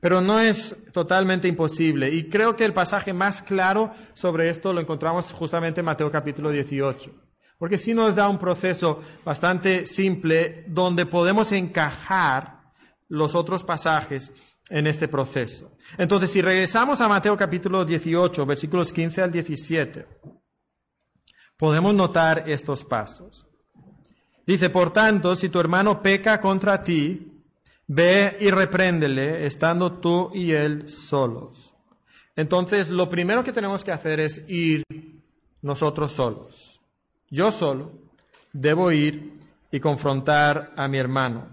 Pero no es totalmente imposible. Y creo que el pasaje más claro sobre esto lo encontramos justamente en Mateo capítulo 18. Porque sí nos da un proceso bastante simple donde podemos encajar los otros pasajes en este proceso. Entonces, si regresamos a Mateo capítulo 18, versículos 15 al 17, podemos notar estos pasos. Dice, por tanto, si tu hermano peca contra ti, Ve y repréndele estando tú y él solos. Entonces, lo primero que tenemos que hacer es ir nosotros solos. Yo solo debo ir y confrontar a mi hermano.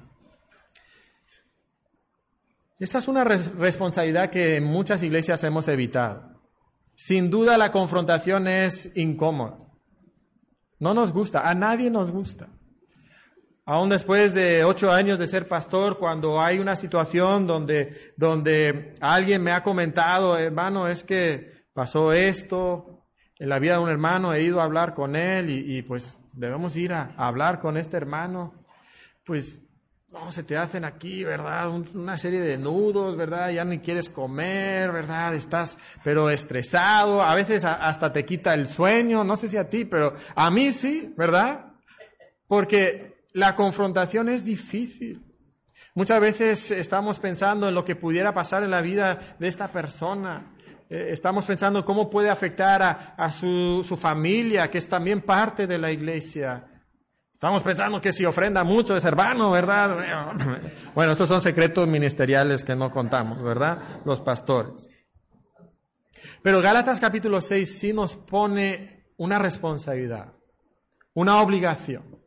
Esta es una responsabilidad que en muchas iglesias hemos evitado. Sin duda la confrontación es incómoda. No nos gusta, a nadie nos gusta. Aún después de ocho años de ser pastor, cuando hay una situación donde, donde alguien me ha comentado, hermano, es que pasó esto en la vida de un hermano, he ido a hablar con él y, pues debemos ir a, hablar con este hermano. Pues no, se te hacen aquí, ¿verdad? una serie de nudos, ¿verdad? Ya ni quieres comer, ¿verdad? Estás, pero estresado, a veces hasta te quita el sueño, no sé si a ti, pero a mí sí, ¿verdad? Porque la confrontación es difícil. Muchas veces estamos pensando en lo que pudiera pasar en la vida de esta persona. Eh, estamos pensando cómo puede afectar a, su, familia, que es también parte de la iglesia. Estamos pensando que si ofrenda mucho es hermano, ¿verdad? [laughs] Bueno, estos son secretos ministeriales que no contamos, ¿verdad? Los pastores. Pero Gálatas capítulo 6 sí nos pone una responsabilidad, una obligación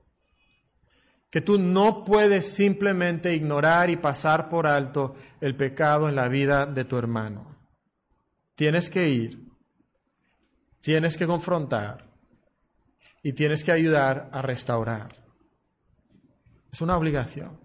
que tú no puedes simplemente ignorar y pasar por alto el pecado en la vida de tu hermano. Tienes que ir, tienes que confrontar y tienes que ayudar a restaurar. Es una obligación.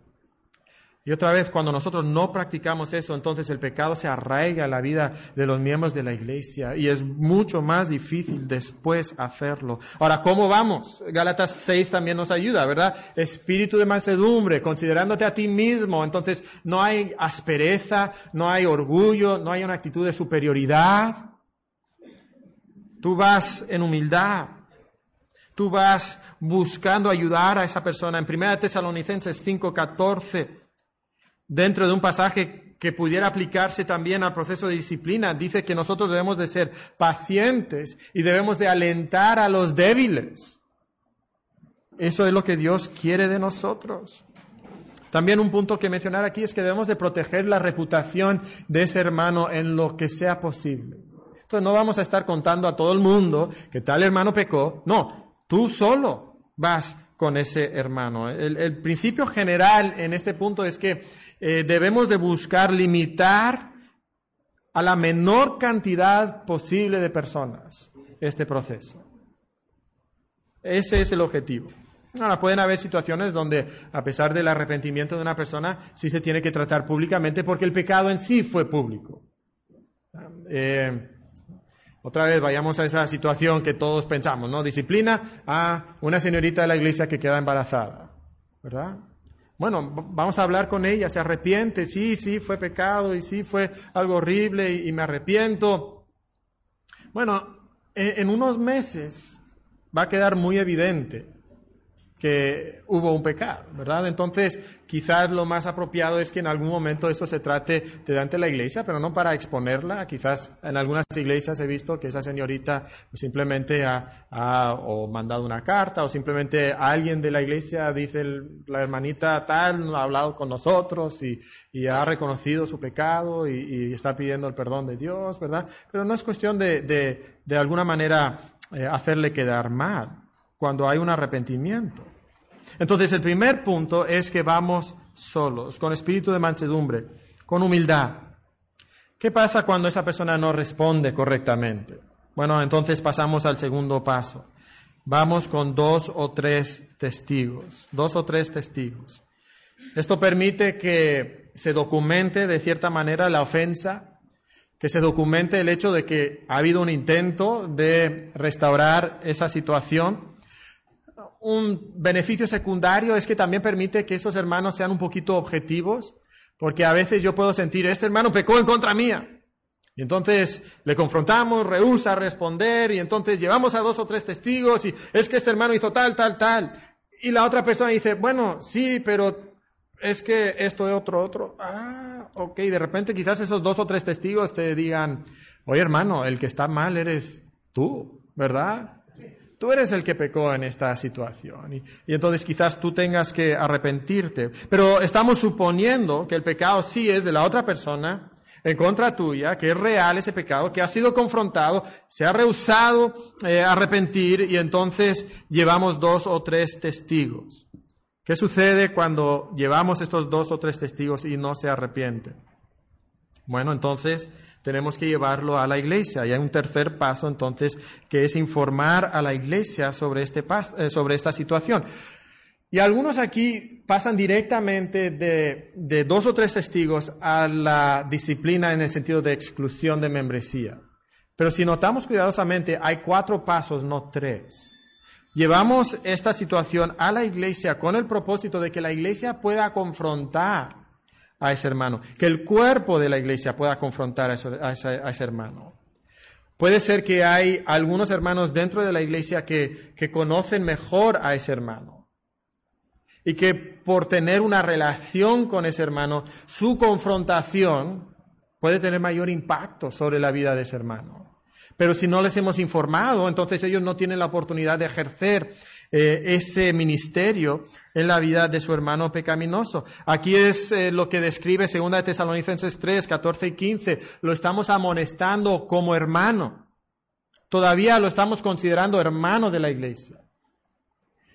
Y otra vez, cuando nosotros no practicamos eso, entonces el pecado se arraiga en la vida de los miembros de la iglesia y es mucho más difícil después hacerlo. Ahora, ¿cómo vamos? Gálatas 6 también nos ayuda, ¿verdad? Espíritu de mansedumbre, considerándote a ti mismo. Entonces, no hay aspereza, no hay orgullo, no hay una actitud de superioridad. Tú vas en humildad. Tú vas buscando ayudar a esa persona. En 1 Tesalonicenses 5:14 dentro de un pasaje que pudiera aplicarse también al proceso de disciplina, dice que nosotros debemos de ser pacientes y debemos de alentar a los débiles. Eso es lo que Dios quiere de nosotros. También un punto que mencionar aquí es que debemos de proteger la reputación de ese hermano en lo que sea posible. Entonces no vamos a estar contando a todo el mundo que tal hermano pecó. No, tú solo vas con ese hermano. El, principio general en este punto es que eh, debemos de buscar limitar a la menor cantidad posible de personas este proceso. Ese es el objetivo. Ahora, pueden haber situaciones donde, a pesar del arrepentimiento de una persona, sí se tiene que tratar públicamente porque el pecado en sí fue público. Eh, otra vez vayamos a esa situación que todos pensamos, ¿no? Disciplina a una señorita de la iglesia que queda embarazada, ¿verdad? Bueno, vamos a hablar con ella, se arrepiente, sí, sí, fue pecado y sí, fue algo horrible y, me arrepiento. Bueno, en unos meses va a quedar muy evidente que hubo un pecado, ¿verdad? Entonces, quizás lo más apropiado es que en algún momento eso se trate delante de la iglesia, pero no para exponerla. Quizás en algunas iglesias he visto que esa señorita simplemente ha, o mandado una carta o simplemente alguien de la iglesia dice la hermanita tal ha hablado con nosotros y, ha reconocido su pecado y, está pidiendo el perdón de Dios, ¿verdad? Pero no es cuestión de, de, alguna manera eh, hacerle quedar mal cuando hay un arrepentimiento. Entonces, el primer punto es que vamos solos, con espíritu de mansedumbre, con humildad. ¿Qué pasa cuando esa persona no responde correctamente? Bueno, entonces pasamos al segundo paso. Vamos con dos o tres testigos, dos o tres testigos. Esto permite que se documente de cierta manera la ofensa, que se documente el hecho de que ha habido un intento de restaurar esa situación un beneficio secundario es que también permite que esos hermanos sean un poquito objetivos, porque a veces yo puedo sentir, este hermano pecó en contra mía. Y entonces le confrontamos, rehúsa responder, y entonces llevamos a dos o tres testigos, y es que este hermano hizo tal, tal, tal. Y la otra persona dice, bueno, sí, pero es que esto es otro, otro. Ah, ok, de repente quizás esos dos o tres testigos te digan, oye hermano, el que está mal eres tú, ¿verdad? Tú eres el que pecó en esta situación y, entonces quizás tú tengas que arrepentirte. Pero estamos suponiendo que el pecado sí es de la otra persona en contra tuya, que es real ese pecado, que ha sido confrontado, se ha rehusado eh, arrepentir y entonces llevamos dos o tres testigos. ¿Qué sucede cuando llevamos estos dos o tres testigos y no se arrepiente? Bueno, entonces tenemos que llevarlo a la iglesia. Y hay un tercer paso entonces que es informar a la iglesia sobre, este eh, sobre esta situación. Y algunos aquí pasan directamente de, dos o tres testigos a la disciplina en el sentido de exclusión de membresía. Pero si notamos cuidadosamente, hay cuatro pasos, no tres. Llevamos esta situación a la iglesia con el propósito de que la iglesia pueda confrontar a ese hermano, que el cuerpo de la iglesia pueda confrontar a ese, hermano. Puede ser que hay algunos hermanos dentro de la iglesia que, que conocen mejor a ese hermano y que por tener una relación con ese hermano, su confrontación puede tener mayor impacto sobre la vida de ese hermano. Pero si no les hemos informado, entonces ellos no tienen la oportunidad de ejercer eh, ese ministerio en la vida de su hermano pecaminoso. Aquí es eh, lo que describe 2 de Tesalonicenses 3, 14 y 15. Lo estamos amonestando como hermano. Todavía lo estamos considerando hermano de la iglesia.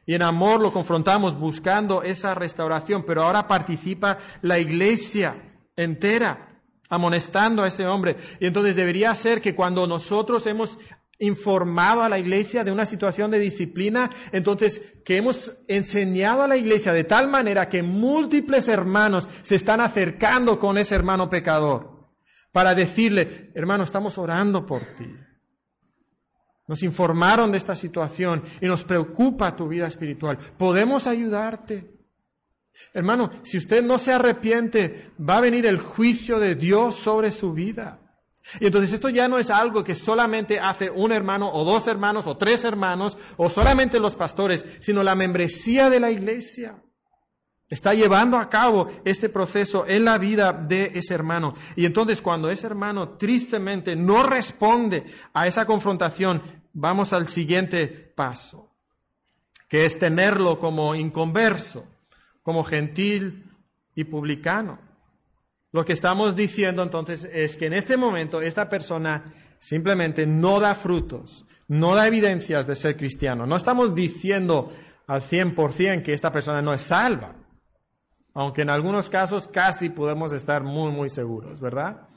Y en amor lo confrontamos buscando esa restauración, pero ahora participa la iglesia entera amonestando a ese hombre. Y entonces debería ser que cuando nosotros hemos informado a la iglesia de una situación de disciplina, entonces que hemos enseñado a la iglesia de tal manera que múltiples hermanos se están acercando con ese hermano pecador para decirle, hermano, estamos orando por ti. Nos informaron de esta situación y nos preocupa tu vida espiritual. ¿Podemos ayudarte? Hermano, si usted no se arrepiente, va a venir el juicio de Dios sobre su vida. Y entonces esto ya no es algo que solamente hace un hermano o dos hermanos o tres hermanos o solamente los pastores, sino la membresía de la iglesia. Está llevando a cabo este proceso en la vida de ese hermano. Y entonces cuando ese hermano tristemente no responde a esa confrontación, vamos al siguiente paso, que es tenerlo como inconverso como gentil y publicano. Lo que estamos diciendo entonces es que en este momento esta persona simplemente no da frutos, no da evidencias de ser cristiano. No estamos diciendo al 100% que esta persona no es salva, aunque en algunos casos casi podemos estar muy, muy seguros, ¿verdad?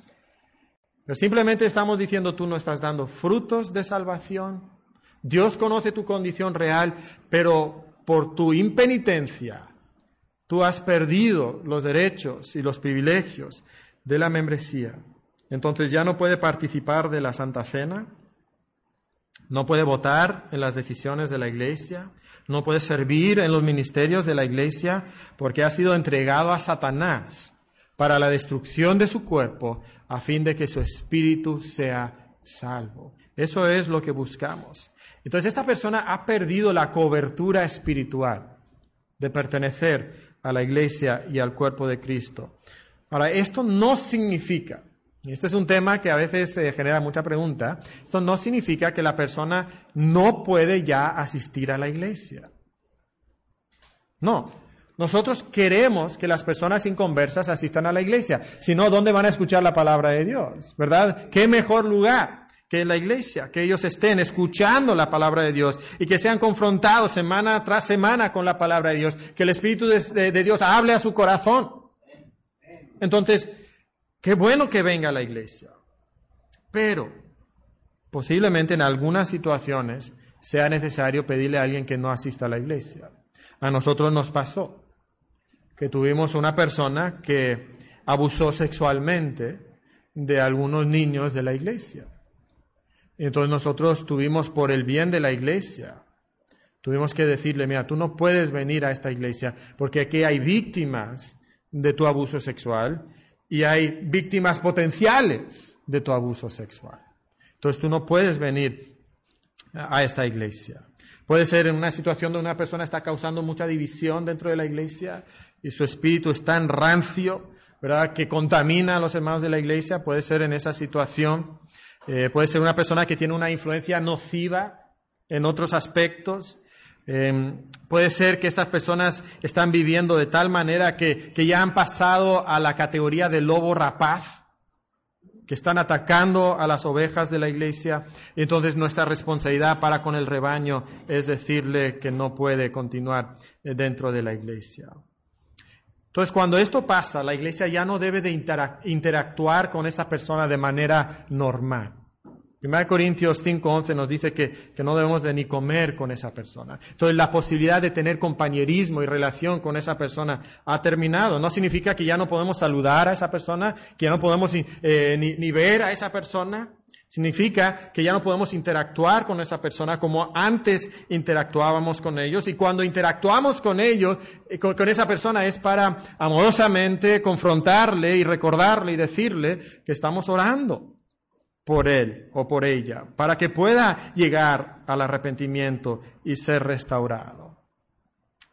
Pero simplemente estamos diciendo tú no estás dando frutos de salvación. Dios conoce tu condición real, pero por tu impenitencia, Tú has perdido los derechos y los privilegios de la membresía. Entonces ya no puede participar de la Santa Cena, no puede votar en las decisiones de la Iglesia, no puede servir en los ministerios de la Iglesia porque ha sido entregado a Satanás para la destrucción de su cuerpo a fin de que su espíritu sea salvo. Eso es lo que buscamos. Entonces esta persona ha perdido la cobertura espiritual de pertenecer a la iglesia y al cuerpo de Cristo. Ahora, esto no significa, y este es un tema que a veces eh, genera mucha pregunta, esto no significa que la persona no puede ya asistir a la iglesia. No, nosotros queremos que las personas inconversas asistan a la iglesia. Si no, ¿dónde van a escuchar la palabra de Dios? ¿Verdad? ¿Qué mejor lugar? Que la iglesia, que ellos estén escuchando la palabra de Dios y que sean confrontados semana tras semana con la palabra de Dios, que el Espíritu de, Dios hable a su corazón. Entonces, qué bueno que venga a la iglesia, pero posiblemente en algunas situaciones sea necesario pedirle a alguien que no asista a la iglesia. A nosotros nos pasó que tuvimos una persona que abusó sexualmente de algunos niños de la iglesia. Entonces nosotros tuvimos por el bien de la iglesia, tuvimos que decirle, mira, tú no puedes venir a esta iglesia porque aquí hay víctimas de tu abuso sexual y hay víctimas potenciales de tu abuso sexual. Entonces tú no puedes venir a esta iglesia. Puede ser en una situación donde una persona está causando mucha división dentro de la iglesia y su espíritu está en rancio, ¿verdad? Que contamina a los hermanos de la iglesia. Puede ser en esa situación. Eh, puede ser una persona que tiene una influencia nociva en otros aspectos. Em, puede ser que estas personas están viviendo de tal manera que, que ya han pasado a la categoría de lobo rapaz, que están atacando a las ovejas de la iglesia. Y entonces nuestra responsabilidad para con el rebaño es decirle que no puede continuar eh, dentro de la iglesia. Entonces, cuando esto pasa, la iglesia ya no debe de interactuar con esa persona de manera normal. 1 Corintios 5:11 nos dice que, que, no debemos de ni comer con esa persona. Entonces la posibilidad de tener compañerismo y relación con esa persona ha terminado. No significa que ya no podemos saludar a esa persona, que ya no podemos eh, ni, ni ver a esa persona. Significa que ya no podemos interactuar con esa persona como antes interactuábamos con ellos. Y cuando interactuamos con ellos, eh, con, esa persona, es para amorosamente confrontarle y recordarle y decirle que estamos orando por él o por ella, para que pueda llegar al arrepentimiento y ser restaurado.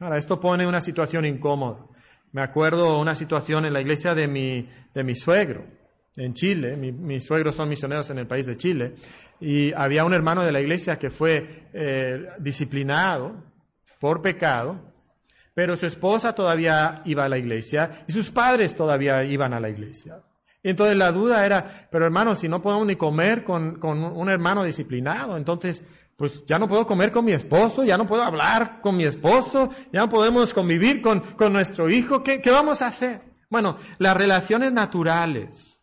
Ahora, esto pone una situación incómoda. Me acuerdo una situación en la iglesia de mi, de mi suegro en Chile, mis suegros son misioneros en el país de Chile, y había un hermano de la iglesia que fue eh, disciplinado por pecado, pero su esposa todavía iba a la iglesia y sus padres todavía iban a la iglesia. entonces la duda era, pero hermano, si no podemos ni comer con, un hermano disciplinado, entonces pues ya no puedo comer con mi esposo, ya no puedo hablar con mi esposo, ya no podemos convivir con, nuestro hijo, ¿qué vamos a hacer? Bueno, las relaciones naturales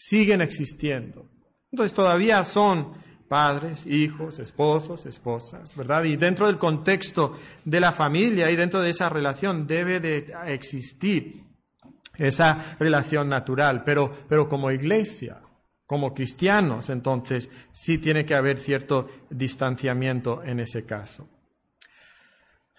siguen existiendo. Entonces todavía son padres, hijos, esposos, esposas, ¿verdad? Y dentro del contexto de la familia y dentro de esa relación debe de existir esa relación natural, pero, pero como iglesia, como cristianos, entonces sí tiene que haber cierto distanciamiento en ese caso.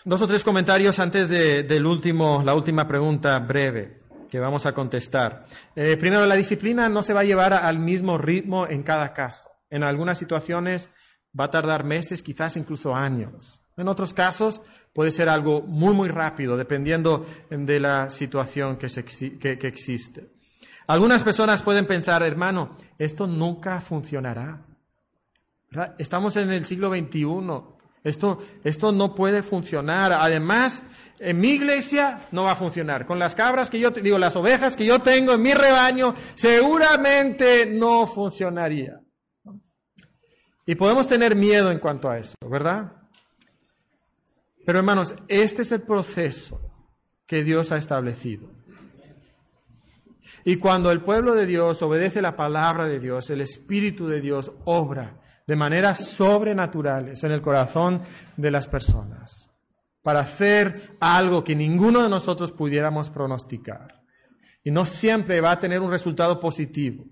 Dos o tres comentarios antes de, del último, la última pregunta breve que vamos a contestar. Eh, primero, la disciplina no se va a llevar al mismo ritmo en cada caso. En algunas situaciones va a tardar meses, quizás incluso años. En otros casos puede ser algo muy, muy rápido, dependiendo de la situación que, que existe. Algunas personas pueden pensar, hermano, esto nunca funcionará. Estamos en el siglo XXI. Esto, esto no puede funcionar. Además, en mi iglesia no va a funcionar. Con las cabras que yo, digo, las ovejas que yo tengo en mi rebaño, seguramente no funcionaría. Y podemos tener miedo en cuanto a eso, ¿verdad? Pero hermanos, este es el proceso que Dios ha establecido. Y cuando el pueblo de Dios obedece la palabra de Dios, el Espíritu de Dios obra de maneras sobrenaturales en el corazón de las personas para hacer algo que ninguno de nosotros pudiéramos pronosticar. Y no siempre va a tener un resultado positivo.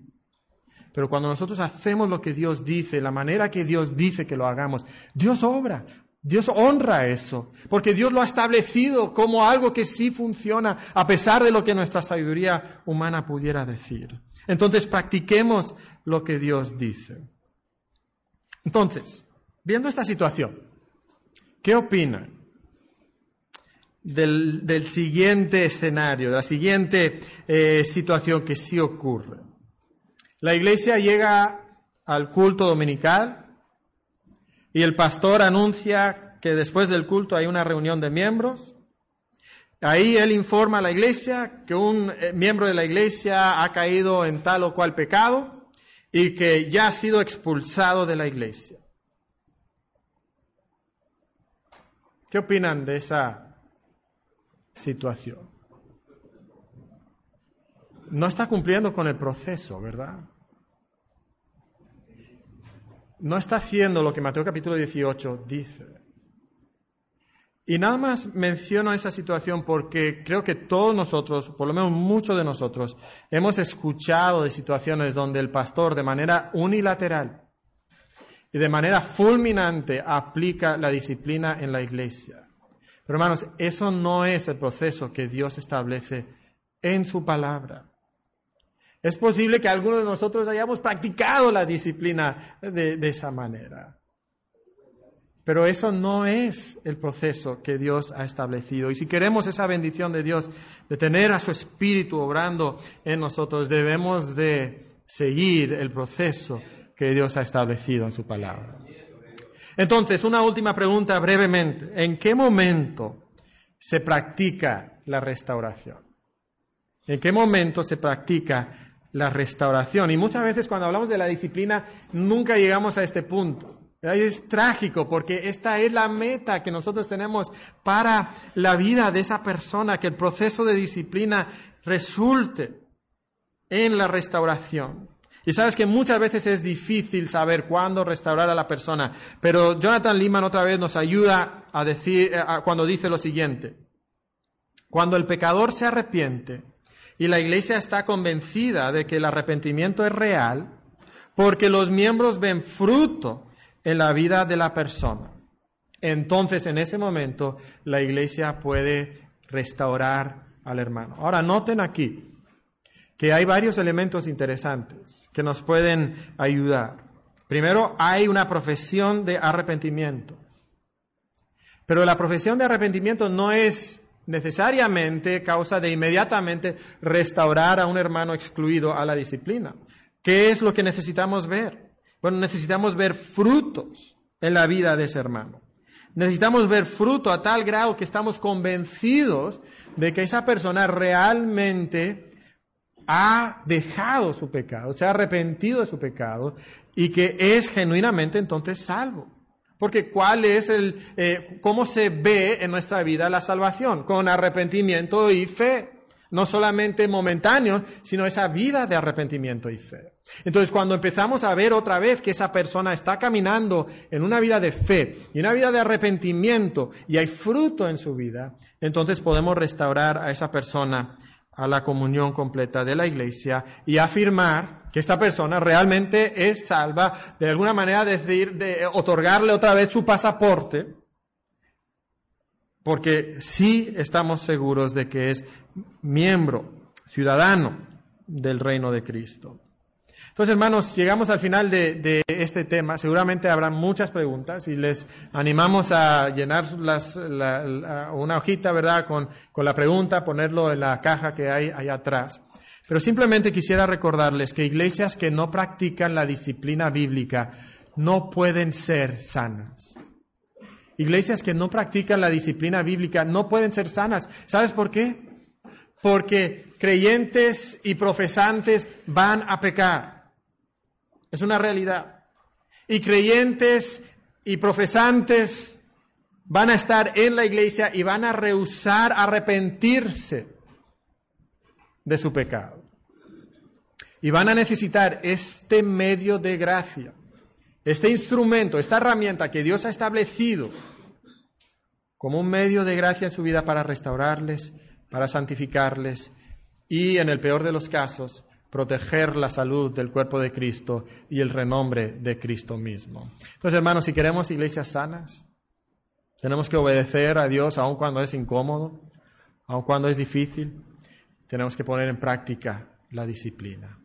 Pero cuando nosotros hacemos lo que Dios dice, la manera que Dios dice que lo hagamos, Dios obra, Dios honra eso, porque Dios lo ha establecido como algo que sí funciona, a pesar de lo que nuestra sabiduría humana pudiera decir. Entonces practiquemos lo que Dios dice. Entonces, viendo esta situación, ¿qué opinan del, siguiente escenario, de la siguiente eh, situación que sí ocurre? La iglesia llega al culto dominical y el pastor anuncia que después del culto hay una reunión de miembros. Ahí él informa a la iglesia que un eh, miembro de la iglesia ha caído en tal o cual pecado y que ya ha sido expulsado de la iglesia. ¿Qué opinan de esa situación? No está cumpliendo con el proceso, ¿verdad? No está haciendo lo que Mateo capítulo 18 dice. Y nada más menciono esa situación porque creo que todos nosotros, por lo menos muchos de nosotros, hemos escuchado de situaciones donde el pastor de manera unilateral y de manera fulminante aplica la disciplina en la iglesia. Pero hermanos, eso no es el proceso que Dios establece en su palabra. Es posible que algunos de nosotros hayamos practicado la disciplina de, de esa manera. Pero eso no es el proceso que Dios ha establecido. Y si queremos esa bendición de Dios, de tener a su Espíritu obrando en nosotros, debemos de seguir el proceso que Dios ha establecido en su palabra. Entonces, una última pregunta brevemente. ¿En qué momento se practica la restauración? ¿En qué momento se practica la restauración? Y muchas veces cuando hablamos de la disciplina nunca llegamos a este punto. Es trágico porque esta es la meta que nosotros tenemos para la vida de esa persona, que el proceso de disciplina resulte en la restauración. Y sabes que muchas veces es difícil saber cuándo restaurar a la persona, pero Jonathan Lehman otra vez nos ayuda a decir, eh, cuando dice lo siguiente, cuando el pecador se arrepiente y la iglesia está convencida de que el arrepentimiento es real, porque los miembros ven fruto en la vida de la persona. Entonces, en ese momento, la iglesia puede restaurar al hermano. Ahora, noten aquí que hay varios elementos interesantes que nos pueden ayudar. Primero, hay una profesión de arrepentimiento. Pero la profesión de arrepentimiento no es necesariamente causa de inmediatamente restaurar a un hermano excluido a la disciplina. ¿Qué es lo que necesitamos ver? Bueno, necesitamos ver frutos en la vida de ese hermano. Necesitamos ver fruto a tal grado que estamos convencidos de que esa persona realmente ha dejado su pecado, se ha arrepentido de su pecado y que es genuinamente entonces salvo. Porque ¿cuál es el, eh, cómo se ve en nuestra vida la salvación? Con arrepentimiento y fe. No solamente momentáneo, sino esa vida de arrepentimiento y fe. Entonces, cuando empezamos a ver otra vez que esa persona está caminando en una vida de fe y una vida de arrepentimiento y hay fruto en su vida, entonces podemos restaurar a esa persona a la comunión completa de la iglesia y afirmar que esta persona realmente es salva, de alguna manera decir, de otorgarle otra vez su pasaporte, porque sí estamos seguros de que es miembro, ciudadano del reino de Cristo. Entonces, hermanos, llegamos al final de, este tema. Seguramente habrá muchas preguntas y les animamos a llenar una hojita, ¿verdad?, con, con la pregunta, ponerlo en la caja que hay allá atrás. Pero simplemente quisiera recordarles que iglesias que no practican la disciplina bíblica no pueden ser sanas. Iglesias que no practican la disciplina bíblica no pueden ser sanas. ¿Sabes por qué? Porque creyentes y profesantes van a pecar. Es una realidad. Y creyentes y profesantes van a estar en la iglesia y van a rehusar arrepentirse de su pecado. Y van a necesitar este medio de gracia, este instrumento, esta herramienta que Dios ha establecido como un medio de gracia en su vida para restaurarles, para santificarles y, en el peor de los casos, proteger la salud del cuerpo de Cristo y el renombre de Cristo mismo. Entonces, hermanos, si queremos iglesias sanas, tenemos que obedecer a Dios aun cuando es incómodo, aun cuando es difícil, tenemos que poner en práctica la disciplina.